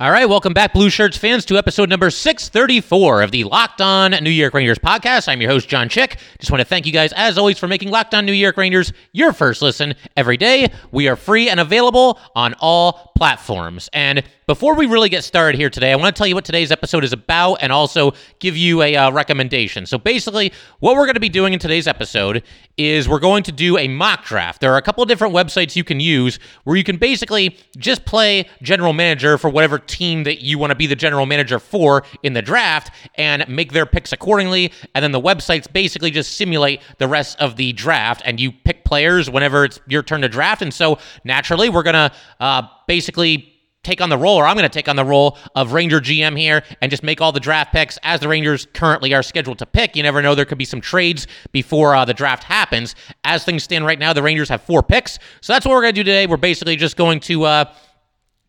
All right, welcome back, Blue Shirts fans, to episode number 634 of the Locked On New York Rangers podcast. I'm your host, John Chick. Just want to thank you guys, as always, for making Locked On New York Rangers your first listen every day. We are free and available on all platforms. And before we really get started here today, I want to tell you what today's episode is about and also give you a uh, recommendation. So basically, what we're going to be doing in today's episode is we're going to do a mock draft. There are a couple of different websites you can use where you can basically just play general manager for whatever team that you want to be the general manager for in the draft and make their picks accordingly. And then the websites basically just simulate the rest of the draft and you pick players whenever it's your turn to draft. And so naturally, we're going to uh, basically take on the role, or I'm going to take on the role of Ranger GM here and just make all the draft picks as the Rangers currently are scheduled to pick. You never know, there could be some trades before uh, the draft happens. As things stand right now, the Rangers have four picks. So that's what we're going to do today. We're basically just going to, uh,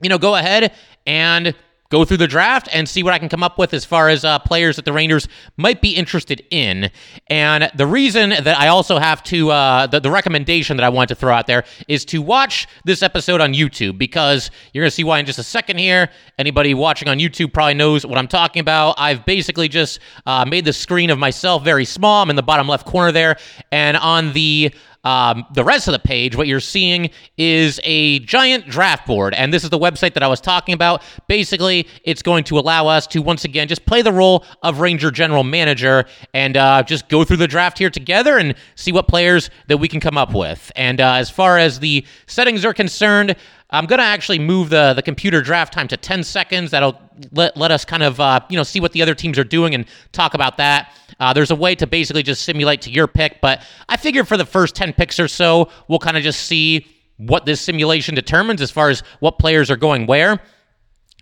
you know, go ahead and go through the draft and see what I can come up with as far as uh, players that the Rangers might be interested in. And the reason that I also have to, uh, the, the recommendation that I want to throw out there is to watch this episode on YouTube because you're going to see why in just a second here. Anybody watching on YouTube probably knows what I'm talking about. I've basically just uh, made the screen of myself very small. I'm in the bottom left corner there. And on the um, the rest of the page, what you're seeing is a giant draft board. And this is the website that I was talking about. Basically, it's going to allow us to once again just play the role of Ranger General Manager and uh, just go through the draft here together and see what players that we can come up with. And uh, as far as the settings are concerned, I'm going to actually move the, the computer draft time to 10 seconds. That'll let, let us kind of, uh, you know, see what the other teams are doing and talk about that. Uh, there's a way to basically just simulate to your pick, but I figure for the first 10 picks or so, we'll kind of just see what this simulation determines as far as what players are going where.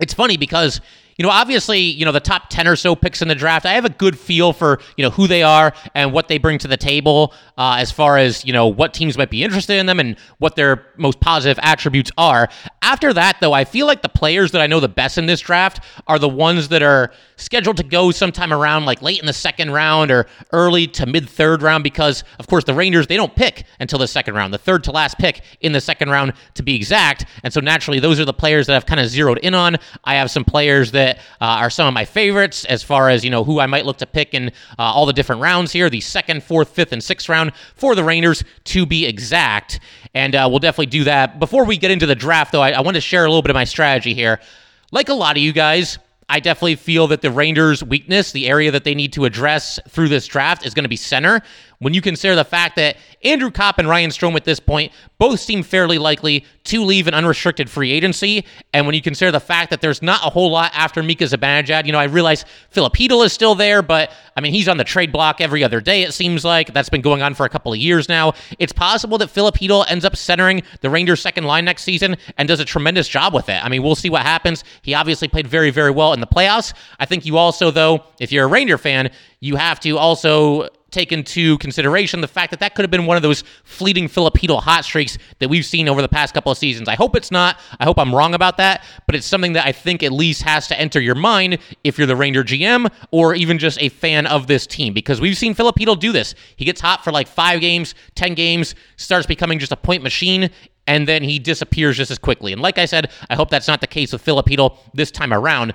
It's funny because you know, obviously, you know, the top 10 or so picks in the draft, I have a good feel for, you know, who they are and what they bring to the table uh, as far as, you know, what teams might be interested in them and what their most positive attributes are. After that, though, I feel like the players that I know the best in this draft are the ones that are scheduled to go sometime around like late in the second round or early to mid third round because, of course, the Rangers, they don't pick until the second round, the third to last pick in the second round to be exact. And so naturally, those are the players that I've kind of zeroed in on. I have some players that that uh, are some of my favorites as far as you know who I might look to pick in uh, all the different rounds here, the second, fourth, fifth, and sixth round for the Rangers to be exact. And uh, we'll definitely do that. Before we get into the draft, though, I, I want to share a little bit of my strategy here. Like a lot of you guys, I definitely feel that the Rangers' weakness, the area that they need to address through this draft, is going to be center when you consider the fact that Andrew Copp and Ryan Strome at this point both seem fairly likely to leave an unrestricted free agency, and when you consider the fact that there's not a whole lot after Mika Zibanejad, you know, I realize Filip Chytil is still there, but I mean, he's on the trade block every other day, it seems like. That's been going on for a couple of years now. It's possible that Filip Chytil ends up centering the Rangers' second line next season and does a tremendous job with it. I mean, we'll see what happens. He obviously played very, very well in the playoffs. I think you also, though, if you're a Ranger fan, you have to also take into consideration the fact that that could have been one of those fleeting Filipino hot streaks that we've seen over the past couple of seasons. I hope it's not. I hope I'm wrong about that, but it's something that I think at least has to enter your mind if you're the Ranger GM or even just a fan of this team because we've seen Filipino do this. He gets hot for like five games, 10 games, starts becoming just a point machine, and then he disappears just as quickly. And like I said, I hope that's not the case with Filipino this time around.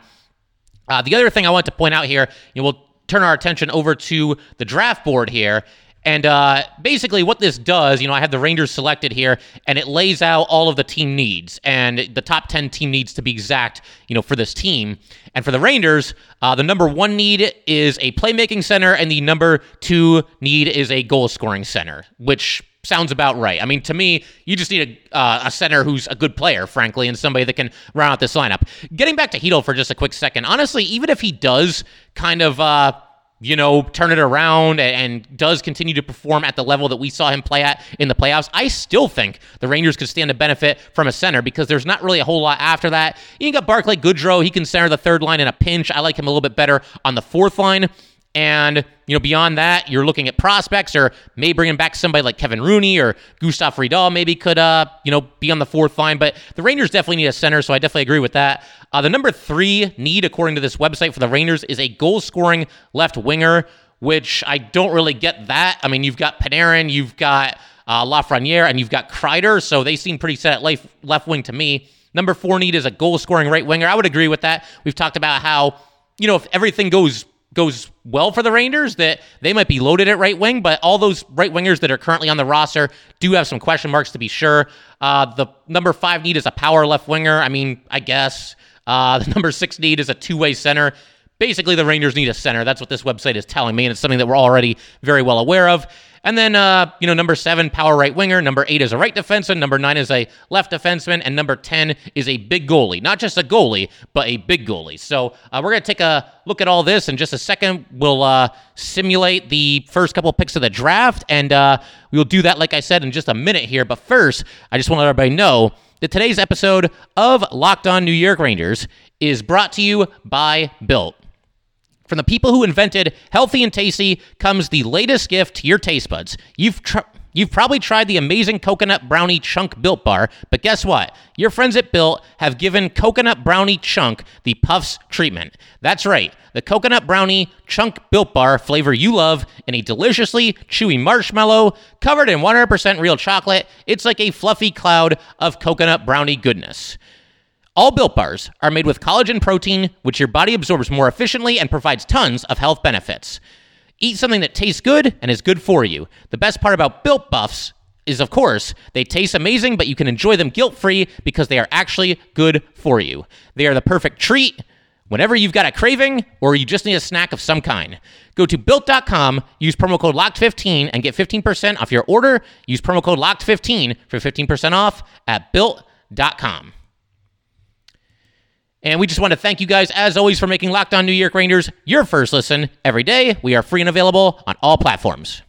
Uh, the other thing I want to point out here, you know, we'll turn our attention over to the draft board here. And uh, basically, what this does, you know, I have the Rangers selected here, and it lays out all of the team needs and the top 10 team needs to be exact, you know, for this team. And for the Rangers, uh, the number one need is a playmaking center, and the number two need is a goal scoring center, which sounds about right. I mean, to me, you just need a, uh, a center who's a good player, frankly, and somebody that can round out this lineup. Getting back to Chytil for just a quick second, honestly, even if he does kind of, uh, you know, turn it around and, and, does continue to perform at the level that we saw him play at in the playoffs, I still think the Rangers could stand to benefit from a center because there's not really a whole lot after that. You got Barclay Goodrow. He can center the third line in a pinch. I like him a little bit better on the fourth line. And, you know, beyond that, you're looking at prospects or maybe bringing back somebody like Kevin Rooney or Gustav Rydahl maybe could, uh, you know, be on the fourth line. But the Rangers definitely need a center, so I definitely agree with that. Uh, the number three need, according to this website for the Rangers, is a goal scoring left winger, which I don't really get that. I mean, you've got Panarin, you've got uh, Lafreniere, and you've got Kreider, so they seem pretty set at left, left wing to me. Number four need is a goal scoring right winger. I would agree with that. We've talked about how, you know, if everything goes goes well for the Rangers, that they might be loaded at right wing, but all those right wingers that are currently on the roster do have some question marks to be sure. Uh, the number five need is a power left winger. I mean, I guess. Uh, the number six need is a two way center. Basically, the Rangers need a center. That's what this website is telling me, and it's something that we're already very well aware of. And then, uh, you know, number seven, power right winger. Number eight is a right defenseman. Number nine is a left defenseman. And number 10 is a big goalie. Not just a goalie, but a big goalie. So uh, we're going to take a look at all this in just a second. We'll uh, simulate the first couple picks of the draft. And uh, we'll do that, like I said, in just a minute here. But first, I just want to let everybody know that today's episode of Locked On New York Rangers is brought to you by Built. From the people who invented healthy and tasty comes the latest gift to your taste buds. You've tr- You've probably tried the amazing coconut brownie chunk built bar, but guess what? Your friends at Built have given coconut brownie chunk the puffs treatment. That's right, the coconut brownie chunk built bar flavor you love in a deliciously chewy marshmallow covered in 100% real chocolate. It's like a fluffy cloud of coconut brownie goodness. All built bars are made with collagen protein, which your body absorbs more efficiently and provides tons of health benefits. Eat something that tastes good and is good for you. The best part about built puffs is, of course, they taste amazing, but you can enjoy them guilt free because they are actually good for you. They are the perfect treat whenever you've got a craving or you just need a snack of some kind. Go to built.com, use promo code LOCKED15 and get 15% off your order. Use promo code LOCKED15 for 15% off at built.com. And we just want to thank you guys, as always, for making Locked On New York Rangers your first listen every day. We are free and available on all platforms.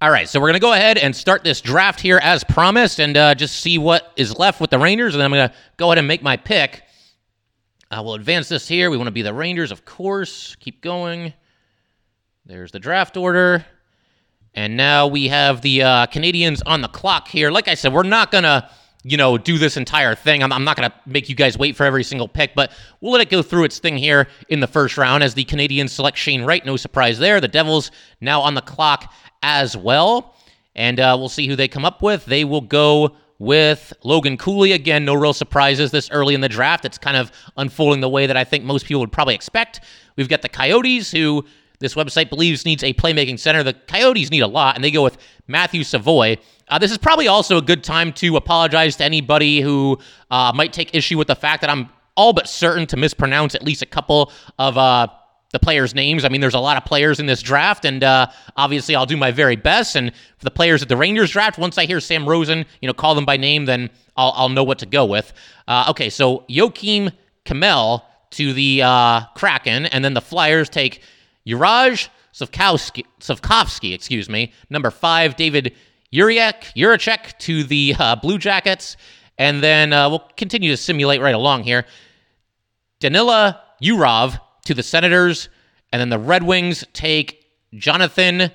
All right, so we're going to go ahead and start this draft here as promised and uh, just see what is left with the Rangers. And I'm going to go ahead and make my pick. Uh, we'll advance this here. We want to be the Rangers, of course. Keep going. There's the draft order. And now we have the uh, Canadiens on the clock here. Like I said, we're not going to you know, do this entire thing. I'm, I'm not going to make you guys wait for every single pick, but we'll let it go through its thing here in the first round as the Canadiens select Shane Wright. No surprise there. The Devils now on the clock as well. And uh, we'll see who they come up with. They will go with Logan Cooley. Again, no real surprises this early in the draft. It's kind of unfolding the way that I think most people would probably expect. We've got the Coyotes, who this website believes needs a playmaking center. The Coyotes need a lot, and they go with Matthew Savoie. Uh, this is probably also a good time to apologize to anybody who uh, might take issue with the fact that I'm all but certain to mispronounce at least a couple of uh, the players' names. I mean, there's a lot of players in this draft, and uh, obviously I'll do my very best. And for the players at the Rangers draft, once I hear Sam Rosen, you know, call them by name, then I'll, I'll know what to go with. Uh, okay, so Joakim Kemell to the uh, Kraken, and then the Flyers take Juraj Slafkovsky, excuse me, number five, David Jiricek, to the uh, Blue Jackets. And then uh, we'll continue to simulate right along here. Danila Yurov to the Senators. And then the Red Wings take Jonathan.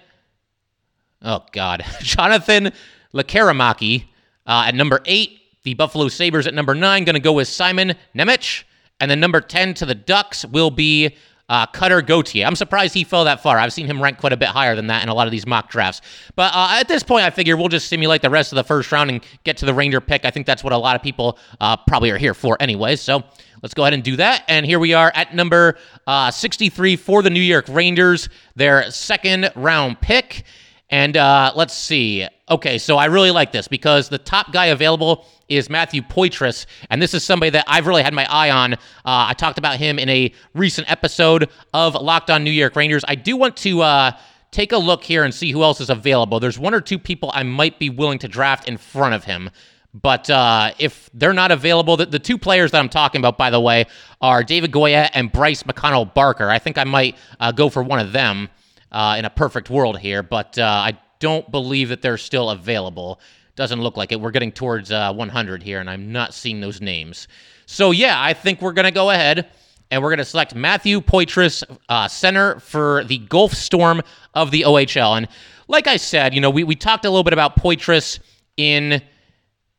Oh, God. Jonathan Lekkerimaki uh, at number eight. The Buffalo Sabres at number nine. Going to go with Simon Nemec. And then number 10 to the Ducks will be uh, Cutter Gauthier. I'm surprised he fell that far. I've seen him rank quite a bit higher than that in a lot of these mock drafts. But uh, at this point, I figure we'll just simulate the rest of the first round and get to the Ranger pick. I think that's what a lot of people uh, probably are here for anyway. So let's go ahead and do that. And here we are at number uh, 63 for the New York Rangers, their second round pick. And uh, let's see. Okay, so I really like this because the top guy available is Matthew Poitras, and this is somebody that I've really had my eye on. Uh, I talked about him in a recent episode of Locked On New York Rangers. I do want to uh, take a look here and see who else is available. There's one or two people I might be willing to draft in front of him. But uh, if they're not available, the, the, two players that I'm talking about, by the way, are David Goyette and Bryce McConnell Barker. I think I might uh, go for one of them uh, in a perfect world here, but uh, I don't believe that they're still available. Doesn't look like it. We're getting towards uh, 100 here, and I'm not seeing those names. So, yeah, I think we're going to go ahead and we're going to select Matthew Poitras, uh, center for the Guelph Storm of the OHL. And like I said, you know, we, we talked a little bit about Poitras in,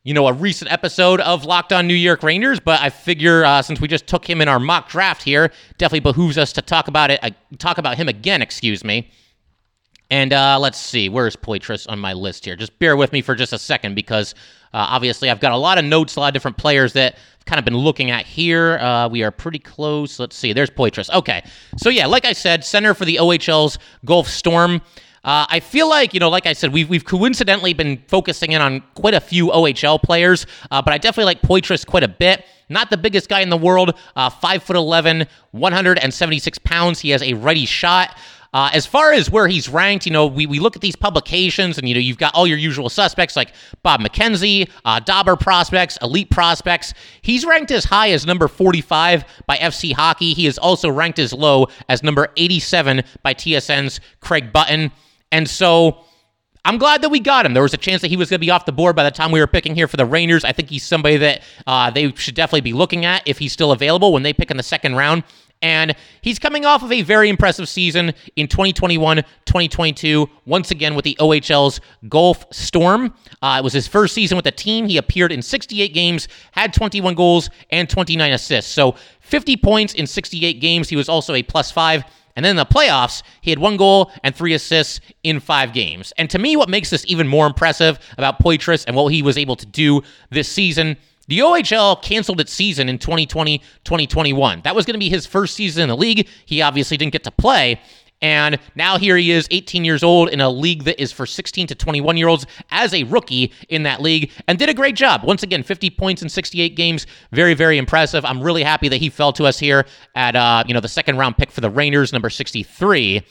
you know, a recent episode of Locked On New York Rangers, but I figure uh, since we just took him in our mock draft here, definitely behooves us to talk about it, uh, talk about him again, excuse me. And uh, let's see, where's Poitras on my list here? Just bear with me for just a second because uh, obviously I've got a lot of notes, a lot of different players that I've kind of been looking at here. Uh, we are pretty close. Let's see, there's Poitras. Okay, so yeah, like I said, center for the OHL's Guelph Storm. Uh, I feel like, you know, like I said, we've, we've coincidentally been focusing in on quite a few OHL players, uh, but I definitely like Poitras quite a bit. Not the biggest guy in the world, uh, 5'11, 176 pounds. He has a ready shot. Uh, as far as where he's ranked, you know, we, we look at these publications and, you know, you've got all your usual suspects like Bob McKenzie, uh, Dobber prospects, elite prospects. He's ranked as high as number 45 by FC Hockey. He is also ranked as low as number 87 by TSN's Craig Button. And so I'm glad that we got him. There was a chance that he was going to be off the board by the time we were picking here for the Rangers. I think he's somebody that uh, they should definitely be looking at if he's still available when they pick in the second round. And he's coming off of a very impressive season in 2021 2022, once again with the OHL's Guelph Storm. Uh, it was his first season with the team. He appeared in 68 games, had 21 goals, and 29 assists. So 50 points in 68 games. He was also a plus five and then in the playoffs, he had one goal and three assists in five games. And to me, what makes this even more impressive about Poitras and what he was able to do this season the OHL canceled its season in 2020 2021. That was going to be his first season in the league. He obviously didn't get to play. And now here he is, 18 years old, in a league that is for 16 to 21 year olds as a rookie in that league, and did a great job. Once again, 50 points in 68 games, very, very impressive. I'm really happy that he fell to us here at uh, you know the second round pick for the Rangers, number 63.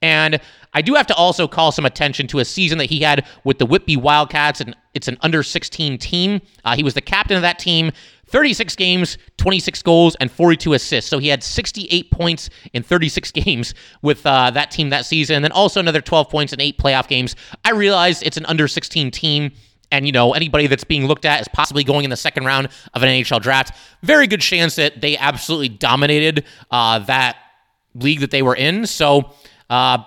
And I do have to also call some attention to a season that he had with the Whitby Wildcats, and it's an under 16 team. Uh, he was the captain of that team. 36 games, 26 goals, and 42 assists. So he had 68 points in 36 games with uh, that team that season. And then also another 12 points in eight playoff games. I realize it's an under 16 team. And, you know, anybody that's being looked at as possibly going in the second round of an NHL draft, very good chance that they absolutely dominated uh, that league that they were in. So, uh,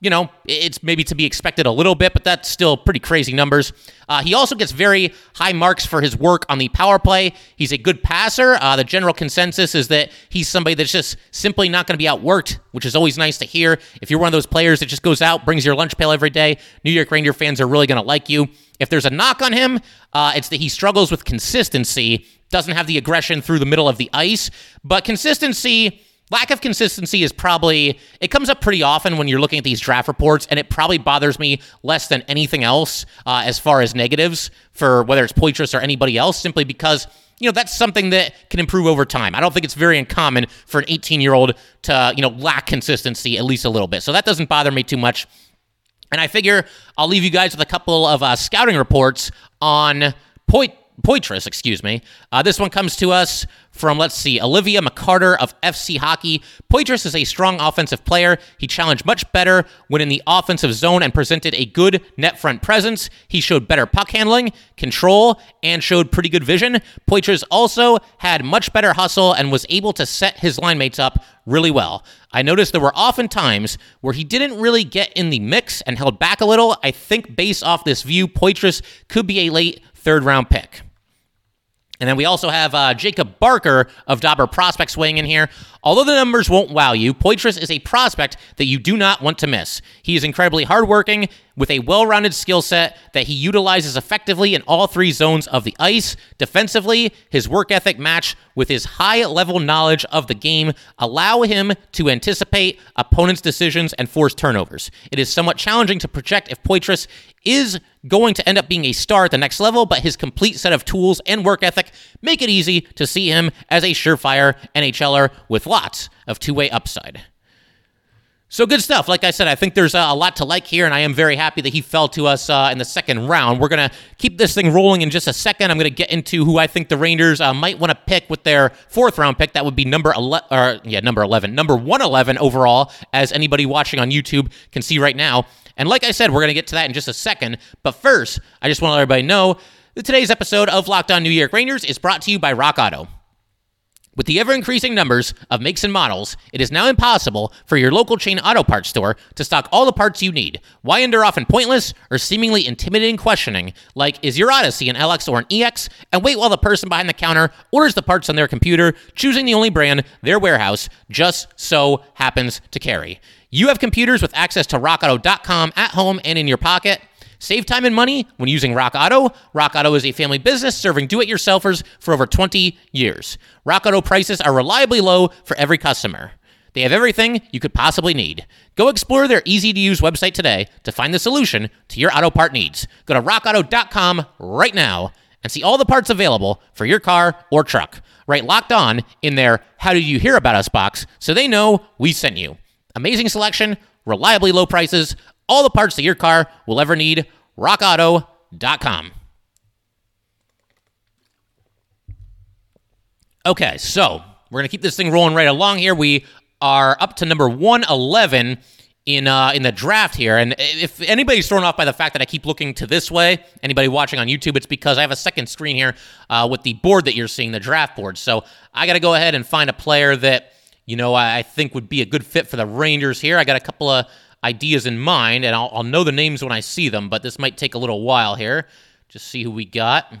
you know, it's maybe to be expected a little bit, but that's still pretty crazy numbers. Uh, he also gets very high marks for his work on the power play. He's a good passer. Uh, the general consensus is that he's somebody that's just simply not going to be outworked, which is always nice to hear. If you're one of those players that just goes out, brings your lunch pail every day, New York Ranger fans are really going to like you. If there's a knock on him, uh, it's that he struggles with consistency, doesn't have the aggression through the middle of the ice, but consistency Lack of consistency is probably, it comes up pretty often when you're looking at these draft reports, and it probably bothers me less than anything else uh, as far as negatives for whether it's Poitras or anybody else, simply because, you know, that's something that can improve over time. I don't think it's very uncommon for an 18 year old to, you know, lack consistency at least a little bit. So that doesn't bother me too much. And I figure I'll leave you guys with a couple of uh, scouting reports on Poit. Poitras, excuse me. Uh, this one comes to us from, let's see, Olivia McCarter of FC Hockey. Poitras is a strong offensive player. He challenged much better when in the offensive zone and presented a good net front presence. He showed better puck handling, control, and showed pretty good vision. Poitras also had much better hustle and was able to set his line mates up really well. I noticed there were often times where he didn't really get in the mix and held back a little. I think based off this view, Poitras could be a late third round pick. And then we also have uh, Jacob Barker of Dobber Prospects weighing in here. Although the numbers won't wow you, Poitras is a prospect that you do not want to miss. He is incredibly hardworking with a well rounded skill set that he utilizes effectively in all three zones of the ice. Defensively, his work ethic match with his high level knowledge of the game allow him to anticipate opponents' decisions and force turnovers. It is somewhat challenging to project if Poitras is going to end up being a star at the next level, but his complete set of tools and work ethic make it easy to see him as a surefire NHLer with lots of two way upside. So good stuff. Like I said, I think there's a lot to like here, and I am very happy that he fell to us uh, in the second round. We're going to keep this thing rolling in just a second. I'm going to get into who I think the Rangers uh, might want to pick with their fourth round pick. That would be number 11, or yeah, number 11, number 111 overall, as anybody watching on YouTube can see right now. And like I said, we're going to get to that in just a second. But first, I just want to let everybody know that today's episode of Locked On New York Rangers is brought to you by Rock Auto. With the ever increasing numbers of makes and models, it is now impossible for your local chain auto parts store to stock all the parts you need. Why endure often pointless or seemingly intimidating questioning, like is your Odyssey an LX or an EX, and wait while the person behind the counter orders the parts on their computer, choosing the only brand their warehouse just so happens to carry. You have computers with access to rockauto.com at home and in your pocket. Save time and money when using Rock Auto. Rock Auto is a family business serving do it yourselfers for over 20 years. Rock Auto prices are reliably low for every customer. They have everything you could possibly need. Go explore their easy to use website today to find the solution to your auto part needs. Go to rockauto.com right now and see all the parts available for your car or truck. Right locked on in their How Did You Hear About Us box so they know we sent you. Amazing selection, reliably low prices, all the parts that your car will ever need. RockAuto.com. Okay, so we're gonna keep this thing rolling right along here. We are up to number 111 in uh, in the draft here. And if anybody's thrown off by the fact that I keep looking to this way, anybody watching on YouTube, it's because I have a second screen here uh, with the board that you're seeing, the draft board. So I got to go ahead and find a player that you know I think would be a good fit for the Rangers here. I got a couple of ideas in mind, and I'll, I'll know the names when I see them, but this might take a little while here. Just see who we got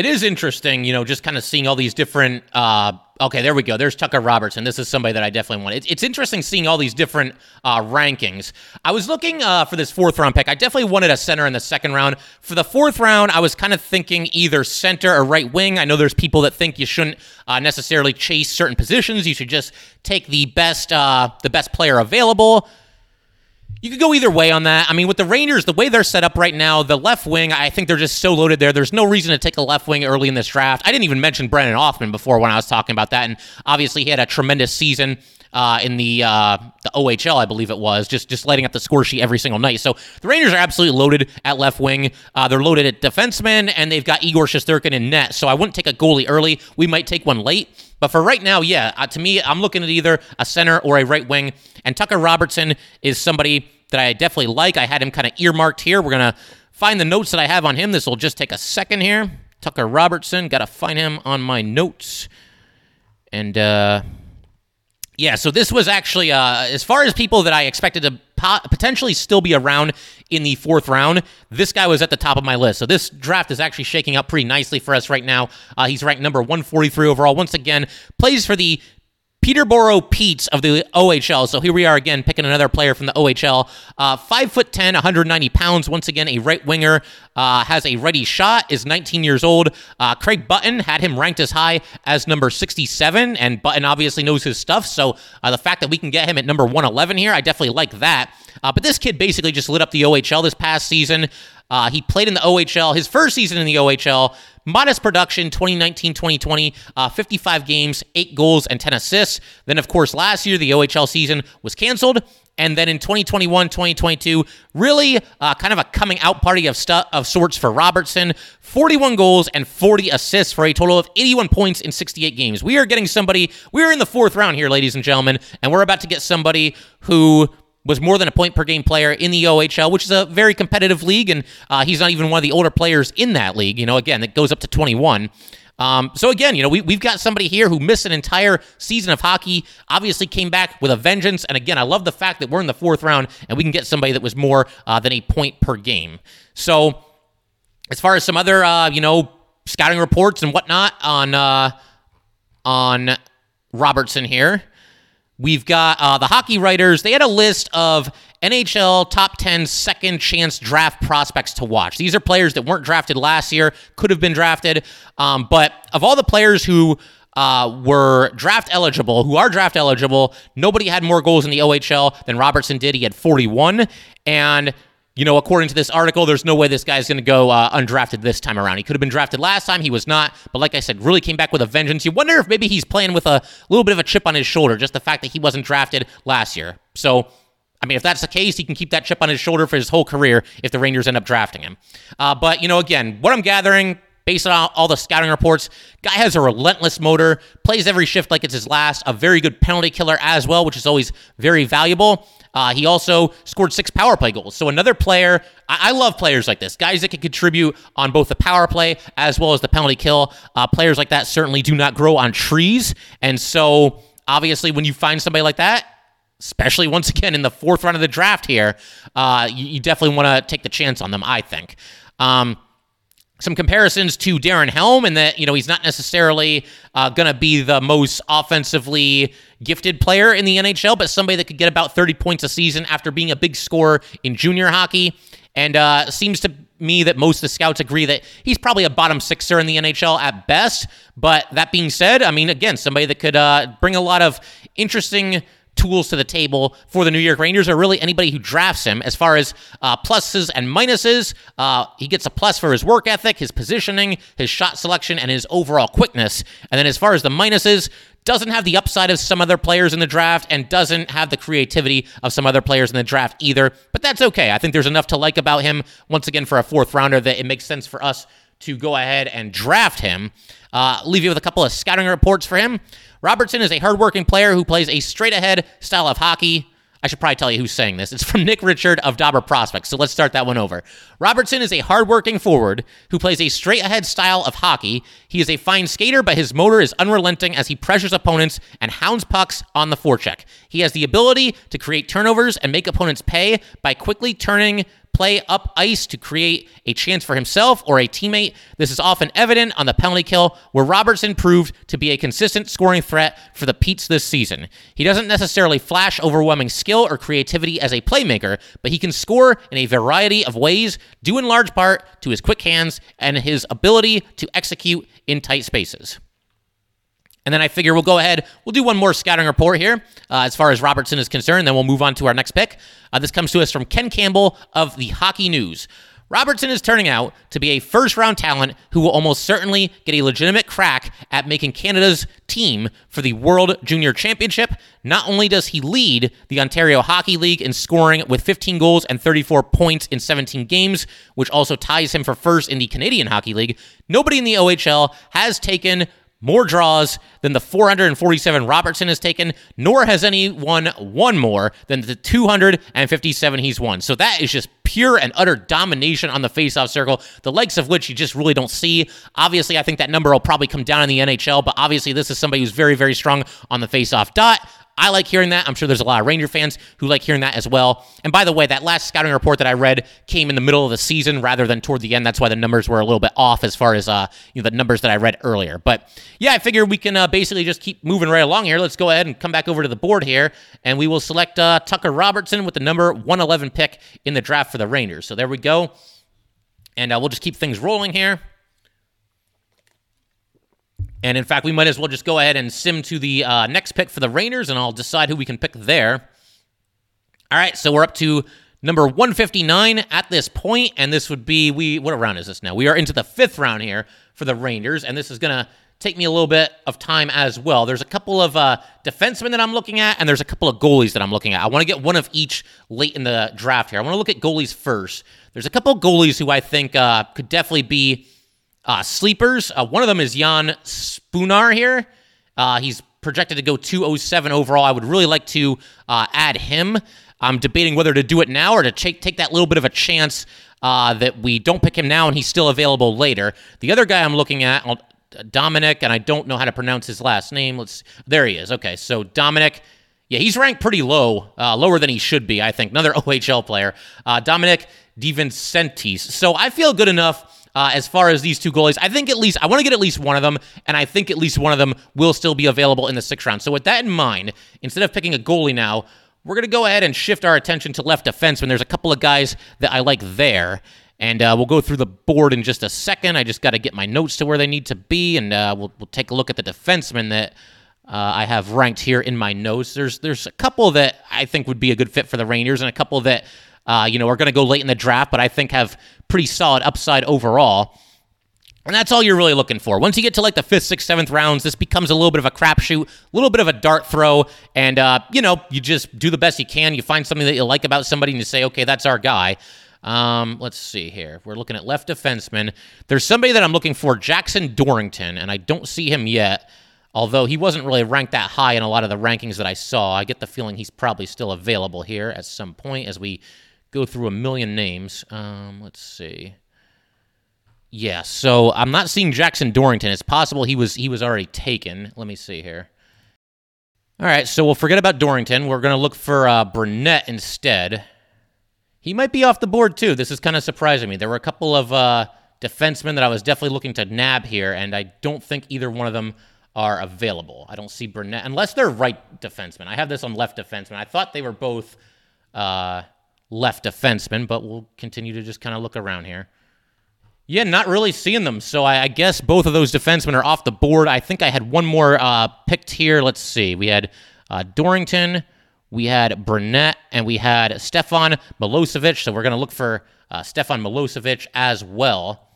it is interesting, you know, just kind of seeing all these different. Uh, okay, there we go. There's Tucker Robertson. This is somebody that I definitely want. It's, it's interesting seeing all these different uh, rankings. I was looking uh, for this fourth round pick. I definitely wanted a center in the second round. For the fourth round, I was kind of thinking either center or right wing. I know there's people that think you shouldn't uh, necessarily chase certain positions. You should just take the best, uh, the best player available. You could go either way on that. I mean, with the Rangers, the way they're set up right now, the left wing, I think they're just so loaded there. There's no reason to take a left wing early in this draft. I didn't even mention Brennan Othmann before when I was talking about that, and obviously he had a tremendous season. Uh, in the uh, the OHL, I believe it was, just just lighting up the score sheet every single night. So the Rangers are absolutely loaded at left wing. Uh, they're loaded at defenseman, and they've got Igor Shesterkin in net. So I wouldn't take a goalie early. We might take one late. But for right now, yeah, uh, to me, I'm looking at either a center or a right wing. And Tucker Robertson is somebody that I definitely like. I had him kind of earmarked here. We're going to find the notes that I have on him. This will just take a second here. Tucker Robertson, got to find him on my notes. And uh, yeah, so this was actually, uh, as far as people that I expected to po- potentially still be around in the fourth round, this guy was at the top of my list. So this draft is actually shaking up pretty nicely for us right now. Uh, he's ranked number 143 overall. Once again, plays for the Peterborough Petes of the OHL. So here we are again picking another player from the OHL. Uh, five foot ten, 190 pounds. Once again, a right winger. Uh, has a ready shot. Is 19 years old. Uh, Craig Button had him ranked as high as number 67, and Button obviously knows his stuff. So uh, the fact that we can get him at number 111 here, I definitely like that. Uh, but this kid basically just lit up the OHL this past season. Uh, he played in the OHL, his first season in the OHL, modest production 2019 2020, uh, 55 games, 8 goals, and 10 assists. Then, of course, last year, the OHL season was canceled. And then in 2021 2022, really uh, kind of a coming out party of, stu- of sorts for Robertson 41 goals and 40 assists for a total of 81 points in 68 games. We are getting somebody, we're in the fourth round here, ladies and gentlemen, and we're about to get somebody who was more than a point per game player in the OHL, which is a very competitive league, and uh, he's not even one of the older players in that league. You know, again, that goes up to 21. Um, so again, you know, we, we've got somebody here who missed an entire season of hockey, obviously came back with a vengeance. And again, I love the fact that we're in the fourth round and we can get somebody that was more uh, than a point per game. So as far as some other, uh, you know, scouting reports and whatnot on uh, on Robertson here, We've got uh, the hockey writers. They had a list of NHL top 10 second chance draft prospects to watch. These are players that weren't drafted last year, could have been drafted. Um, but of all the players who uh, were draft eligible, who are draft eligible, nobody had more goals in the OHL than Robertson did. He had 41. And you know, according to this article, there's no way this guy's going to go uh, undrafted this time around. He could have been drafted last time. He was not. But like I said, really came back with a vengeance. You wonder if maybe he's playing with a little bit of a chip on his shoulder, just the fact that he wasn't drafted last year. So, I mean, if that's the case, he can keep that chip on his shoulder for his whole career if the Rangers end up drafting him. Uh, but, you know, again, what I'm gathering, based on all the scouting reports. Guy has a relentless motor, plays every shift like it's his last, a very good penalty killer as well, which is always very valuable. Uh, he also scored six power play goals. So another player, I, I, love players like this, guys that can contribute on both the power play as well as the penalty kill. Uh, players like that certainly do not grow on trees, and so obviously when you find somebody like that. Especially once again in the fourth round of the draft here, uh, you, you definitely want to take the chance on them. I think. Um, some comparisons to Darren Helm, and that you know he's not necessarily uh, going to be the most offensively gifted player in the NHL, but somebody that could get about 30 points a season after being a big scorer in junior hockey. And uh, seems to me that most of the scouts agree that he's probably a bottom sixer in the NHL at best. But that being said, I mean, again, somebody that could uh, bring a lot of interesting tools to the table for the New York Rangers, or really anybody who drafts him. As far as uh, pluses and minuses, uh, he gets a plus for his work ethic, his positioning, his shot selection, and his overall quickness. And then as far as the minuses, doesn't have the upside of some other players in the draft and doesn't have the creativity of some other players in the draft either. But that's okay. I think there's enough to like about him, once again, for a fourth rounder that it makes sense for us to go ahead and draft him. Uh, leave you with a couple of scouting reports for him. Robertson is a hardworking player who plays a straight ahead style of hockey. I should probably tell you who's saying this. It's from Nick Richard of Dobber Prospects. So let's start that one over. Robertson is a hardworking forward who plays a straight ahead style of hockey. He is a fine skater, but his motor is unrelenting as he pressures opponents and hounds pucks on the forecheck. He has the ability to create turnovers and make opponents pay by quickly turning play up ice to create a chance for himself or a teammate. This is often evident on the penalty kill, where Robertson proved to be a consistent scoring threat for the Petes this season. He doesn't necessarily flash overwhelming skill or creativity as a playmaker, but he can score in a variety of ways, due in large part to his quick hands and his ability to execute in tight spaces. And then I figure we'll go ahead, we'll do one more scouting report here uh, as far as Robertson is concerned, then we'll move on to our next pick. Uh, this comes to us from Ken Campbell of the Hockey News. Robertson is turning out to be a first round talent who will almost certainly get a legitimate crack at making Canada's team for the World Junior Championship. Not only does he lead the Ontario Hockey League in scoring with 15 goals and 34 points in 17 games, which also ties him for first in the Canadian Hockey League, nobody in the OHL has taken more draws than the 447 Robertson has taken, nor has anyone won more than the 257 he's won. So that is just pure and utter domination on the faceoff circle, the likes of which you just really don't see. Obviously, I think that number will probably come down in the NHL, but obviously, this is somebody who's very, very strong on the faceoff dot. I like hearing that. I'm sure there's a lot of Ranger fans who like hearing that as well. And by the way, that last scouting report that I read came in the middle of the season rather than toward the end. That's why the numbers were a little bit off as far as uh, you know the numbers that I read earlier. But yeah, I figure we can uh, basically just keep moving right along here. Let's go ahead and come back over to the board here, and we will select uh, Tucker Robertson with the number 111 pick in the draft for the Rangers. So there we go. And uh, we'll just keep things rolling here. And in fact, we might as well just go ahead and sim to the uh, next pick for the Rainers, and I'll decide who we can pick there. All right, so we're up to number 159 at this point, and this would be we. What round is this now? We are into the fifth round here for the Rangers, and this is gonna take me a little bit of time as well. There's a couple of uh, defensemen that I'm looking at, and there's a couple of goalies that I'm looking at. I want to get one of each late in the draft here. I want to look at goalies first. There's a couple of goalies who I think uh, could definitely be uh, sleepers. Uh, one of them is Jan Spunar here. Uh, he's projected to go 207 overall. I would really like to uh, add him. I'm debating whether to do it now or to take, take that little bit of a chance uh, that we don't pick him now and he's still available later. The other guy I'm looking at, Dominic, and I don't know how to pronounce his last name. Let's. There he is. Okay, so Dominic. Yeah, he's ranked pretty low, uh, lower than he should be, I think. Another OHL player, Dominic DiVincentiis. So I feel good enough uh, as far as these two goalies. I think at least I want to get at least one of them, and I think at least one of them will still be available in the sixth round. So with that in mind, instead of picking a goalie now, we're going to go ahead and shift our attention to left defense when there's a couple of guys that I like there. And uh, we'll go through the board in just a second. I just got to get my notes to where they need to be, and uh, we'll, we'll take a look at the defensemen that uh, I have ranked here in my notes. There's there's a couple that I think would be a good fit for the Rangers, and a couple that uh, you know, are going to go late in the draft, but I think have pretty solid upside overall. And that's all you're really looking for. Once you get to like the fifth, sixth, seventh rounds, this becomes a little bit of a crapshoot, a little bit of a dart throw, and uh, you know, you just do the best you can. You find something that you like about somebody, and you say, okay, that's our guy. Um, let's see here. We're looking at left defenseman. There's somebody that I'm looking for, Jackson Dorrington, and I don't see him yet. Although he wasn't really ranked that high in a lot of the rankings that I saw, I get the feeling he's probably still available here at some point as we go through a million names. Um, let's see. Yeah, so I'm not seeing Jackson Dorrington. It's possible he was he was already taken. Let me see here. All right, so we'll forget about Dorrington. We're going to look for uh, Burnett instead. He might be off the board too. This is kind of surprising me. There were a couple of uh, defensemen that I was definitely looking to nab here, and I don't think either one of them are available. I don't see Burnett, unless they're right defensemen. I have this on left defenseman. I thought they were both uh, left defensemen, but we'll continue to just kind of look around here. Yeah, not really seeing them. So I, I, guess both of those defensemen are off the board. I think I had one more uh, picked here. Let's see. We had uh, Dorrington, we had Burnett, and we had Stefan Milosevic. So we're going to look for uh, Stefan Milosevic as well.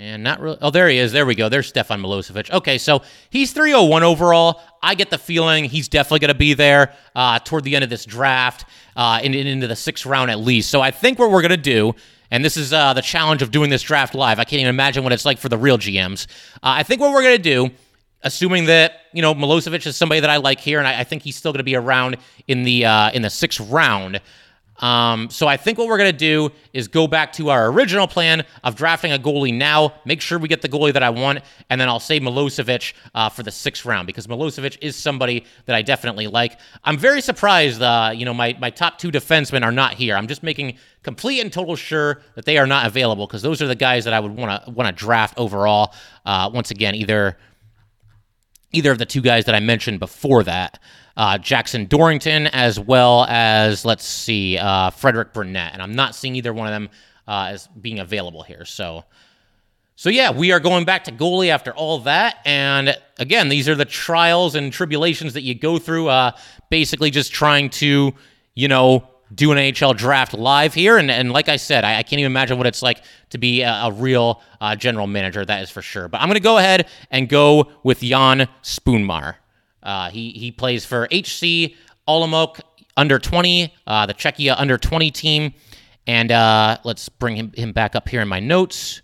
And not really. Oh, there he is. There we go. There's Stefan Milosevic. Okay, so he's 301 overall. I get the feeling he's definitely going to be there uh, toward the end of this draft, uh, in, in, into the sixth round at least. So I think what we're going to do, and this is uh, the challenge of doing this draft live. I can't even imagine what it's like for the real GMs. Uh, I think what we're going to do, assuming that you know Milosevic is somebody that I like here, and I, I think he's still going to be around in the uh, in the sixth round. Um, so I think what we're going to do is go back to our original plan of drafting a goalie now, make sure we get the goalie that I want, and then I'll save Milosevic uh, for the sixth round because Milosevic is somebody that I definitely like. I'm very surprised, uh, you know, my, my top two defensemen are not here. I'm just making complete and total sure that they are not available because those are the guys that I would want to want to draft overall. Uh, once again, either either of the two guys that I mentioned before that uh, Jackson Dorrington, as well as, let's see, uh, Frederick Burnett. And I'm not seeing either one of them uh, as being available here. So, so yeah, we are going back to goalie after all that. And again, these are the trials and tribulations that you go through, uh, basically just trying to, you know, do an AHL draft live here. And, and like I said, I, I can't even imagine what it's like to be a, a real uh, general manager. That is for sure. But I'm going to go ahead and go with Jan Spunmar. Uh, he he plays for HC Olomouc under 20, uh, the Czechia under 20 team, and uh, let's bring him, him back up here in my notes.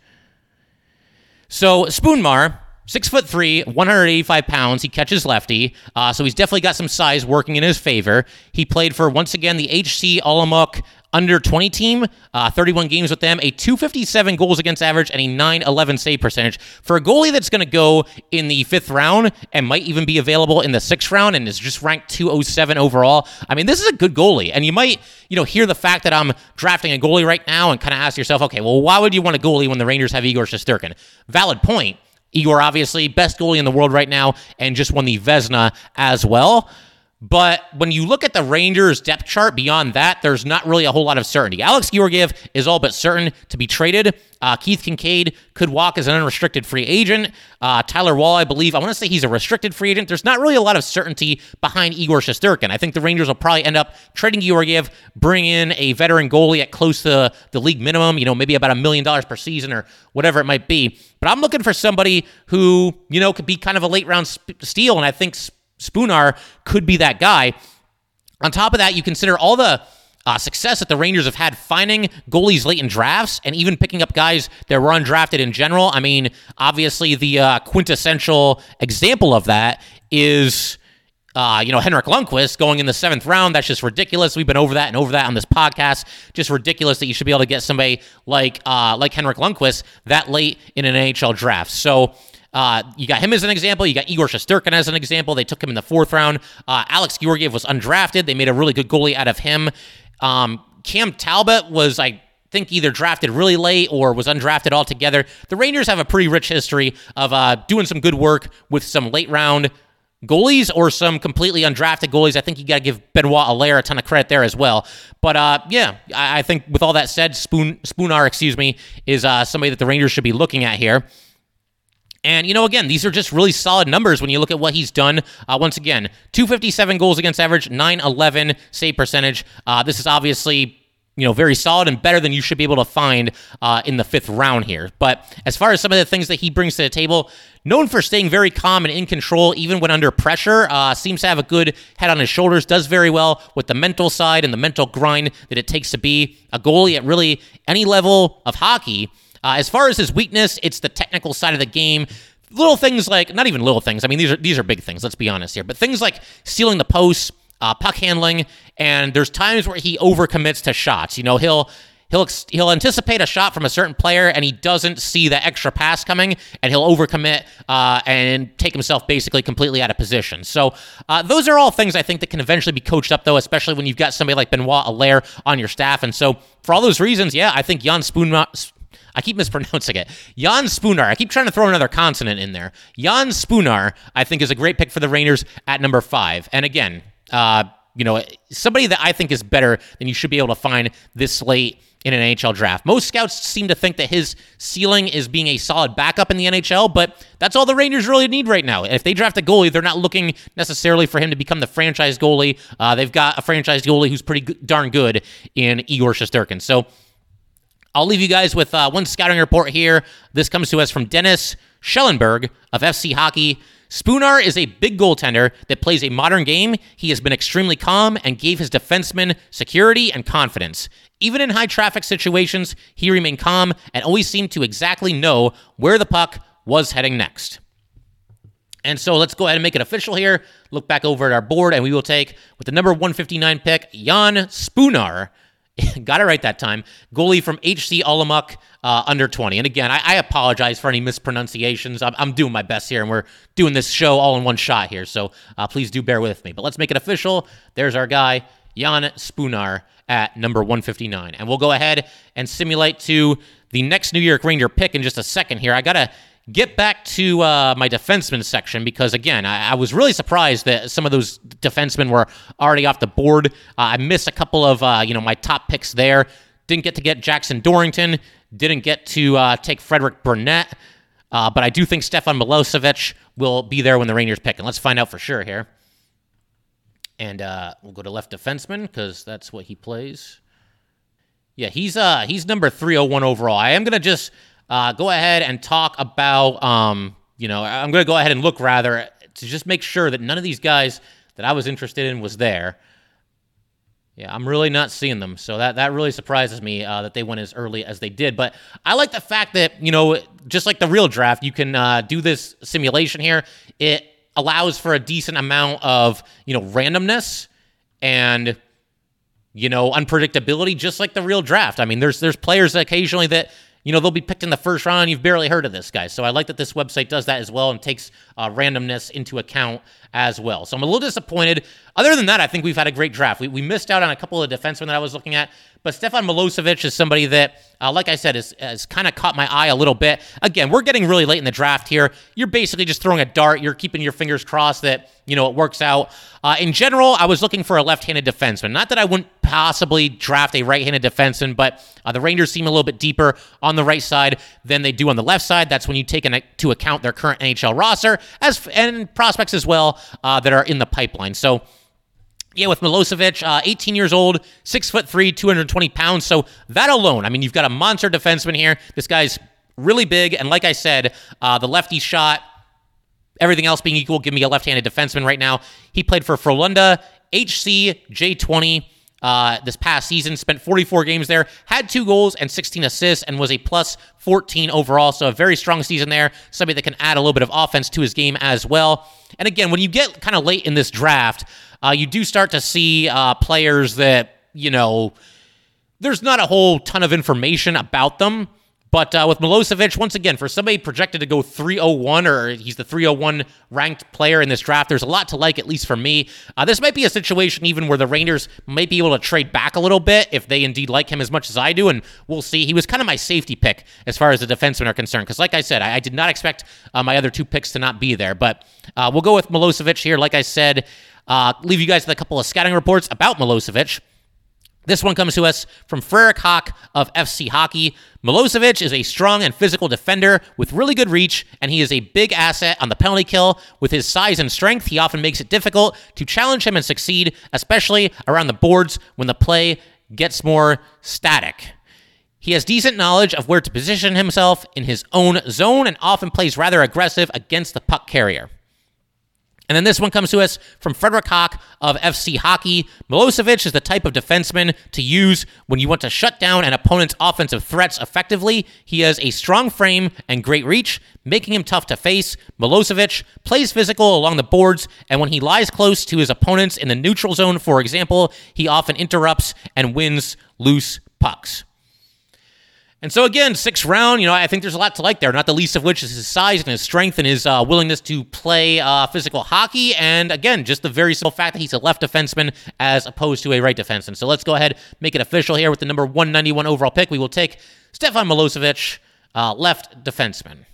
So Spunmar, six foot three, 185 pounds. He catches lefty, uh, so he's definitely got some size working in his favor. He played for once again the HC Olomouc under 20 team, uh, 31 games with them, a 257 goals against average, and a 911 save percentage. For a goalie that's going to go in the fifth round and might even be available in the sixth round and is just ranked 207 overall, I mean, this is a good goalie. And you might, you know, hear the fact that I'm drafting a goalie right now and kind of ask yourself, okay, well, why would you want a goalie when the Rangers have Igor Shesterkin? Valid point. Igor, obviously, best goalie in the world right now, and just won the Vezina as well. But when you look at the Rangers depth chart beyond that, there's not really a whole lot of certainty. Alex Georgiev is all but certain to be traded. Uh, Keith Kinkaid could walk as an unrestricted free agent. Uh, Tyler Wall, I believe, I want to say he's a restricted free agent. There's not really a lot of certainty behind Igor Shesterkin. I think the Rangers will probably end up trading Georgiev, bring in a veteran goalie at close to the league minimum, you know, maybe about a million dollars per season or whatever it might be. But I'm looking for somebody who, you know, could be kind of a late round steal, and I think Spunar could be that guy. On top of that, you consider all the uh, success that the Rangers have had finding goalies late in drafts and even picking up guys that were undrafted in general. I mean, obviously, the uh, quintessential example of that is. Uh, you know, Henrik Lundqvist going in the seventh round. That's just ridiculous. We've been over that and over that on this podcast. Just ridiculous that you should be able to get somebody like uh, like Henrik Lundqvist that late in an NHL draft. So uh, you got him as an example. You got Igor Shesterkin as an example. They took him in the fourth round. Uh, Alex Georgiev was undrafted. They made a really good goalie out of him. Um, Cam Talbot was, I think, either drafted really late or was undrafted altogether. The Rangers have a pretty rich history of uh, doing some good work with some late round goalies or some completely undrafted goalies. I think you got to give Benoit Allaire a ton of credit there as well. But uh, yeah, I, I, think with all that said, Spoon Spunar, excuse me, is uh, somebody that the Rangers should be looking at here. And, you know, again, these are just really solid numbers when you look at what he's done. Uh, once again, 257 goals against average, 911 save percentage. Uh, this is obviously you know, very solid and better than you should be able to find uh, in the fifth round here. But as far as some of the things that he brings to the table, known for staying very calm and in control even when under pressure, uh, seems to have a good head on his shoulders, does very well with the mental side and the mental grind that it takes to be a goalie at really any level of hockey. Uh, as far as his weakness, it's the technical side of the game. Little things like, not even little things. I mean, these are these are big things. Let's be honest here. But things like stealing the post, uh, puck handling, and there's times where he overcommits to shots. You know, he'll he'll he'll anticipate a shot from a certain player and he doesn't see the extra pass coming and he'll overcommit uh, and take himself basically completely out of position so uh, those are all things i think that can eventually be coached up though especially when you've got somebody like benoit allaire on your staff and so for all those reasons yeah i think jan spoon I keep mispronouncing it. Jan Spunar. I keep trying to throw another consonant in there. Jan Spunar, I think, is a great pick for the Rangers at number five. And again, uh, you know, somebody that I think is better than you should be able to find this late in an NHL draft. Most scouts seem to think that his ceiling is being a solid backup in the NHL, but that's all the Rangers really need right now. If they draft a goalie, they're not looking necessarily for him to become the franchise goalie. Uh, they've got a franchise goalie who's pretty darn good in Igor Shesterkin. So I'll leave you guys with uh, one scouting report here. This comes to us from Dennis Schellenberg of FC Hockey. Spunar is a big goaltender that plays a modern game. He has been extremely calm and gave his defensemen security and confidence. Even in high traffic situations, he remained calm and always seemed to exactly know where the puck was heading next. And so let's go ahead and make it official here. Look back over at our board, and we will take with the number 159 pick, Jan Spunar Got it right that time. Goalie from HC Olomouc, uh, under 20. And again, I, I, apologize for any mispronunciations. I'm, I'm, doing my best here, and we're doing this show all in one shot here. So uh, please do bear with me. But let's make it official. There's our guy, Jan Spunar, at number 159. And we'll go ahead and simulate to the next New York Ranger pick in just a second here. I got to get back to uh, my defenseman section because again, I, I, was really surprised that some of those defensemen were already off the board. Uh, I missed a couple of uh, you know my top picks there. Didn't get to get Jackson Dorrington. Didn't get to uh, take Frederick Burnett. Uh, but I do think Stefan Milosevic will be there when the Rangers pick, and let's find out for sure here. And uh, we'll go to left defenseman because that's what he plays. Yeah, he's uh he's number 301 overall. I am gonna just uh, go ahead and talk about, um, you know, I'm going to go ahead and look rather to just make sure that none of these guys that I was interested in was there. Yeah, I'm really not seeing them. So that, that really surprises me uh, that they went as early as they did. But I like the fact that, you know, just like the real draft, you can uh, do this simulation here. It allows for a decent amount of, you know, randomness and, you know, unpredictability, just like the real draft. I mean, there's there's players occasionally that you know, they'll be picked in the first round. You've barely heard of this guy. So I like that this website does that as well and takes uh, randomness into account as well. So I'm a little disappointed. Other than that, I think we've had a great draft. We, we missed out on a couple of defensemen that I was looking at, but Stefan Milosevic is somebody that, uh, like I said, has, has kind of caught my eye a little bit. Again, we're getting really late in the draft here. You're basically just throwing a dart. You're keeping your fingers crossed that, you know, it works out. Uh, in general, I was looking for a left-handed defenseman. Not that I wouldn't possibly draft a right-handed defenseman, but uh, the Rangers seem a little bit deeper on the right side than they do on the left side. That's when you take into account their current NHL roster as and prospects as well uh, that are in the pipeline. So yeah, with Milosevic, uh, 18 years old, six foot three, 220 pounds. So that alone, I mean, you've got a monster defenseman here. This guy's really big, and like I said, uh, the lefty shot. Everything else being equal, give me a left-handed defenseman right now. He played for Frölunda, HC J20 uh, this past season. Spent 44 games there, had two goals and 16 assists, and was a plus 14 overall. So a very strong season there. Somebody that can add a little bit of offense to his game as well. And again, when you get kind of late in this draft, uh, you do start to see uh, players that, you know, there's not a whole ton of information about them. But uh, with Milosevic, once again, for somebody projected to go 301 or he's the 301 ranked player in this draft, there's a lot to like, at least for me. Uh, this might be a situation even where the Rangers might be able to trade back a little bit if they indeed like him as much as I do, and we'll see. He was kind of my safety pick as far as the defensemen are concerned, because like I said, I, I did not expect uh, my other two picks to not be there. But uh, we'll go with Milosevic here. Like I said, uh, leave you guys with a couple of scouting reports about Milosevic. This one comes to us from Frederik Hawk of FC Hockey. Milosevic is a strong and physical defender with really good reach, and he is a big asset on the penalty kill. With his size and strength, he often makes it difficult to challenge him and succeed, especially around the boards when the play gets more static. He has decent knowledge of where to position himself in his own zone and often plays rather aggressive against the puck carrier. And then this one comes to us from Frederick Hawk of FC Hockey. Milosevic is the type of defenseman to use when you want to shut down an opponent's offensive threats effectively. He has a strong frame and great reach, making him tough to face. Milosevic plays physical along the boards, and when he lies close to his opponents in the neutral zone, for example, he often interrupts and wins loose pucks. And so again, sixth round, you know, I think there's a lot to like there. Not the least of which is his size and his strength and his uh, willingness to play uh, physical hockey. And again, just the very simple fact that he's a left defenseman as opposed to a right defenseman. So let's go ahead make it official here with the number 191 overall pick. We will take Stefan Milosevic uh, left defenseman.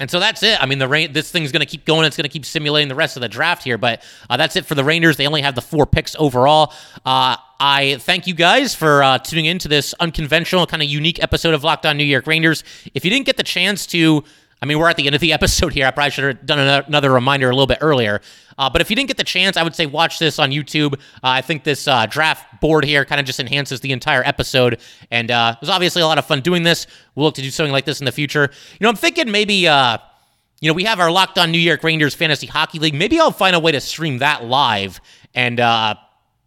And so that's it. I mean, the rain, this thing's going to keep going. It's going to keep simulating the rest of the draft here. But uh, that's it for the Rangers. They only have the four picks overall. Uh, I thank you guys for uh, tuning in to this unconventional, kind of unique episode of Locked On New York Rangers. If you didn't get the chance to I mean, we're at the end of the episode here. I probably should have done another reminder a little bit earlier. Uh, but if you didn't get the chance, I would say watch this on YouTube. Uh, I think this uh, draft board here kind of just enhances the entire episode. And uh, it was obviously a lot of fun doing this. We'll look to do something like this in the future. You know, I'm thinking maybe. Uh, you know, we have our Locked On New York Rangers Fantasy Hockey League. Maybe I'll find a way to stream that live and uh,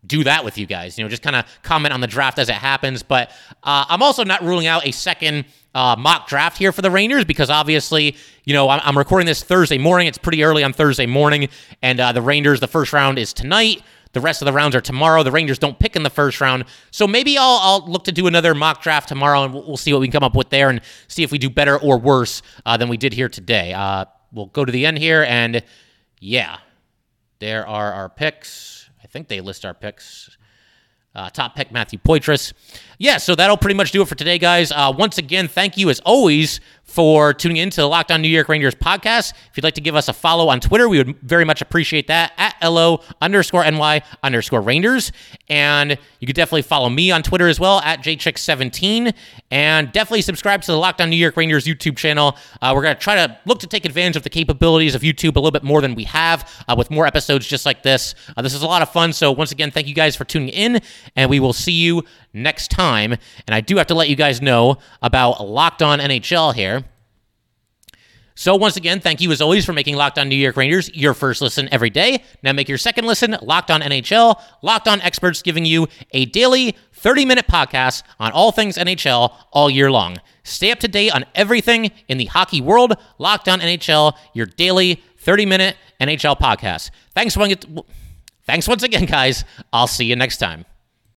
do that with you guys. You know, just kind of comment on the draft as it happens. But uh, I'm also not ruling out a second uh, mock draft here for the Rangers because obviously, you know, I'm, I'm, recording this Thursday morning. It's pretty early on Thursday morning, and uh, the Rangers, the first round is tonight. The rest of the rounds are tomorrow. The Rangers don't pick in the first round, so maybe I'll, I'll look to do another mock draft tomorrow, and we'll, we'll, see what we can come up with there, and see if we do better or worse uh, than we did here today. Uh, we'll go to the end here, and yeah, there are our picks. I think they list our picks. Uh, top pick Matthew Poitras. Yeah, so that'll pretty much do it for today, guys. Uh, once again, thank you as always for tuning in to the Locked On New York Rangers podcast. If you'd like to give us a follow on Twitter, we would very much appreciate that at LO underscore NY underscore Rangers. And you could definitely follow me on Twitter as well at JChick17. And definitely subscribe to the Locked On New York Rangers YouTube channel. Uh, we're going to try to look to take advantage of the capabilities of YouTube a little bit more than we have uh, with more episodes just like this. Uh, this is a lot of fun. So, once again, thank you guys for tuning in, and we will see you next time. And I do have to let you guys know about Locked On NHL here. So, once again, thank you as always for making Locked On New York Rangers your first listen every day. Now, make your second listen Locked On NHL, Locked On Experts giving you a daily 30 minute podcast on all things NHL all year long. Stay up to date on everything in the hockey world. Locked On NHL, your daily 30 minute NHL podcast. Thanks, thanks once again, guys. I'll see you next time.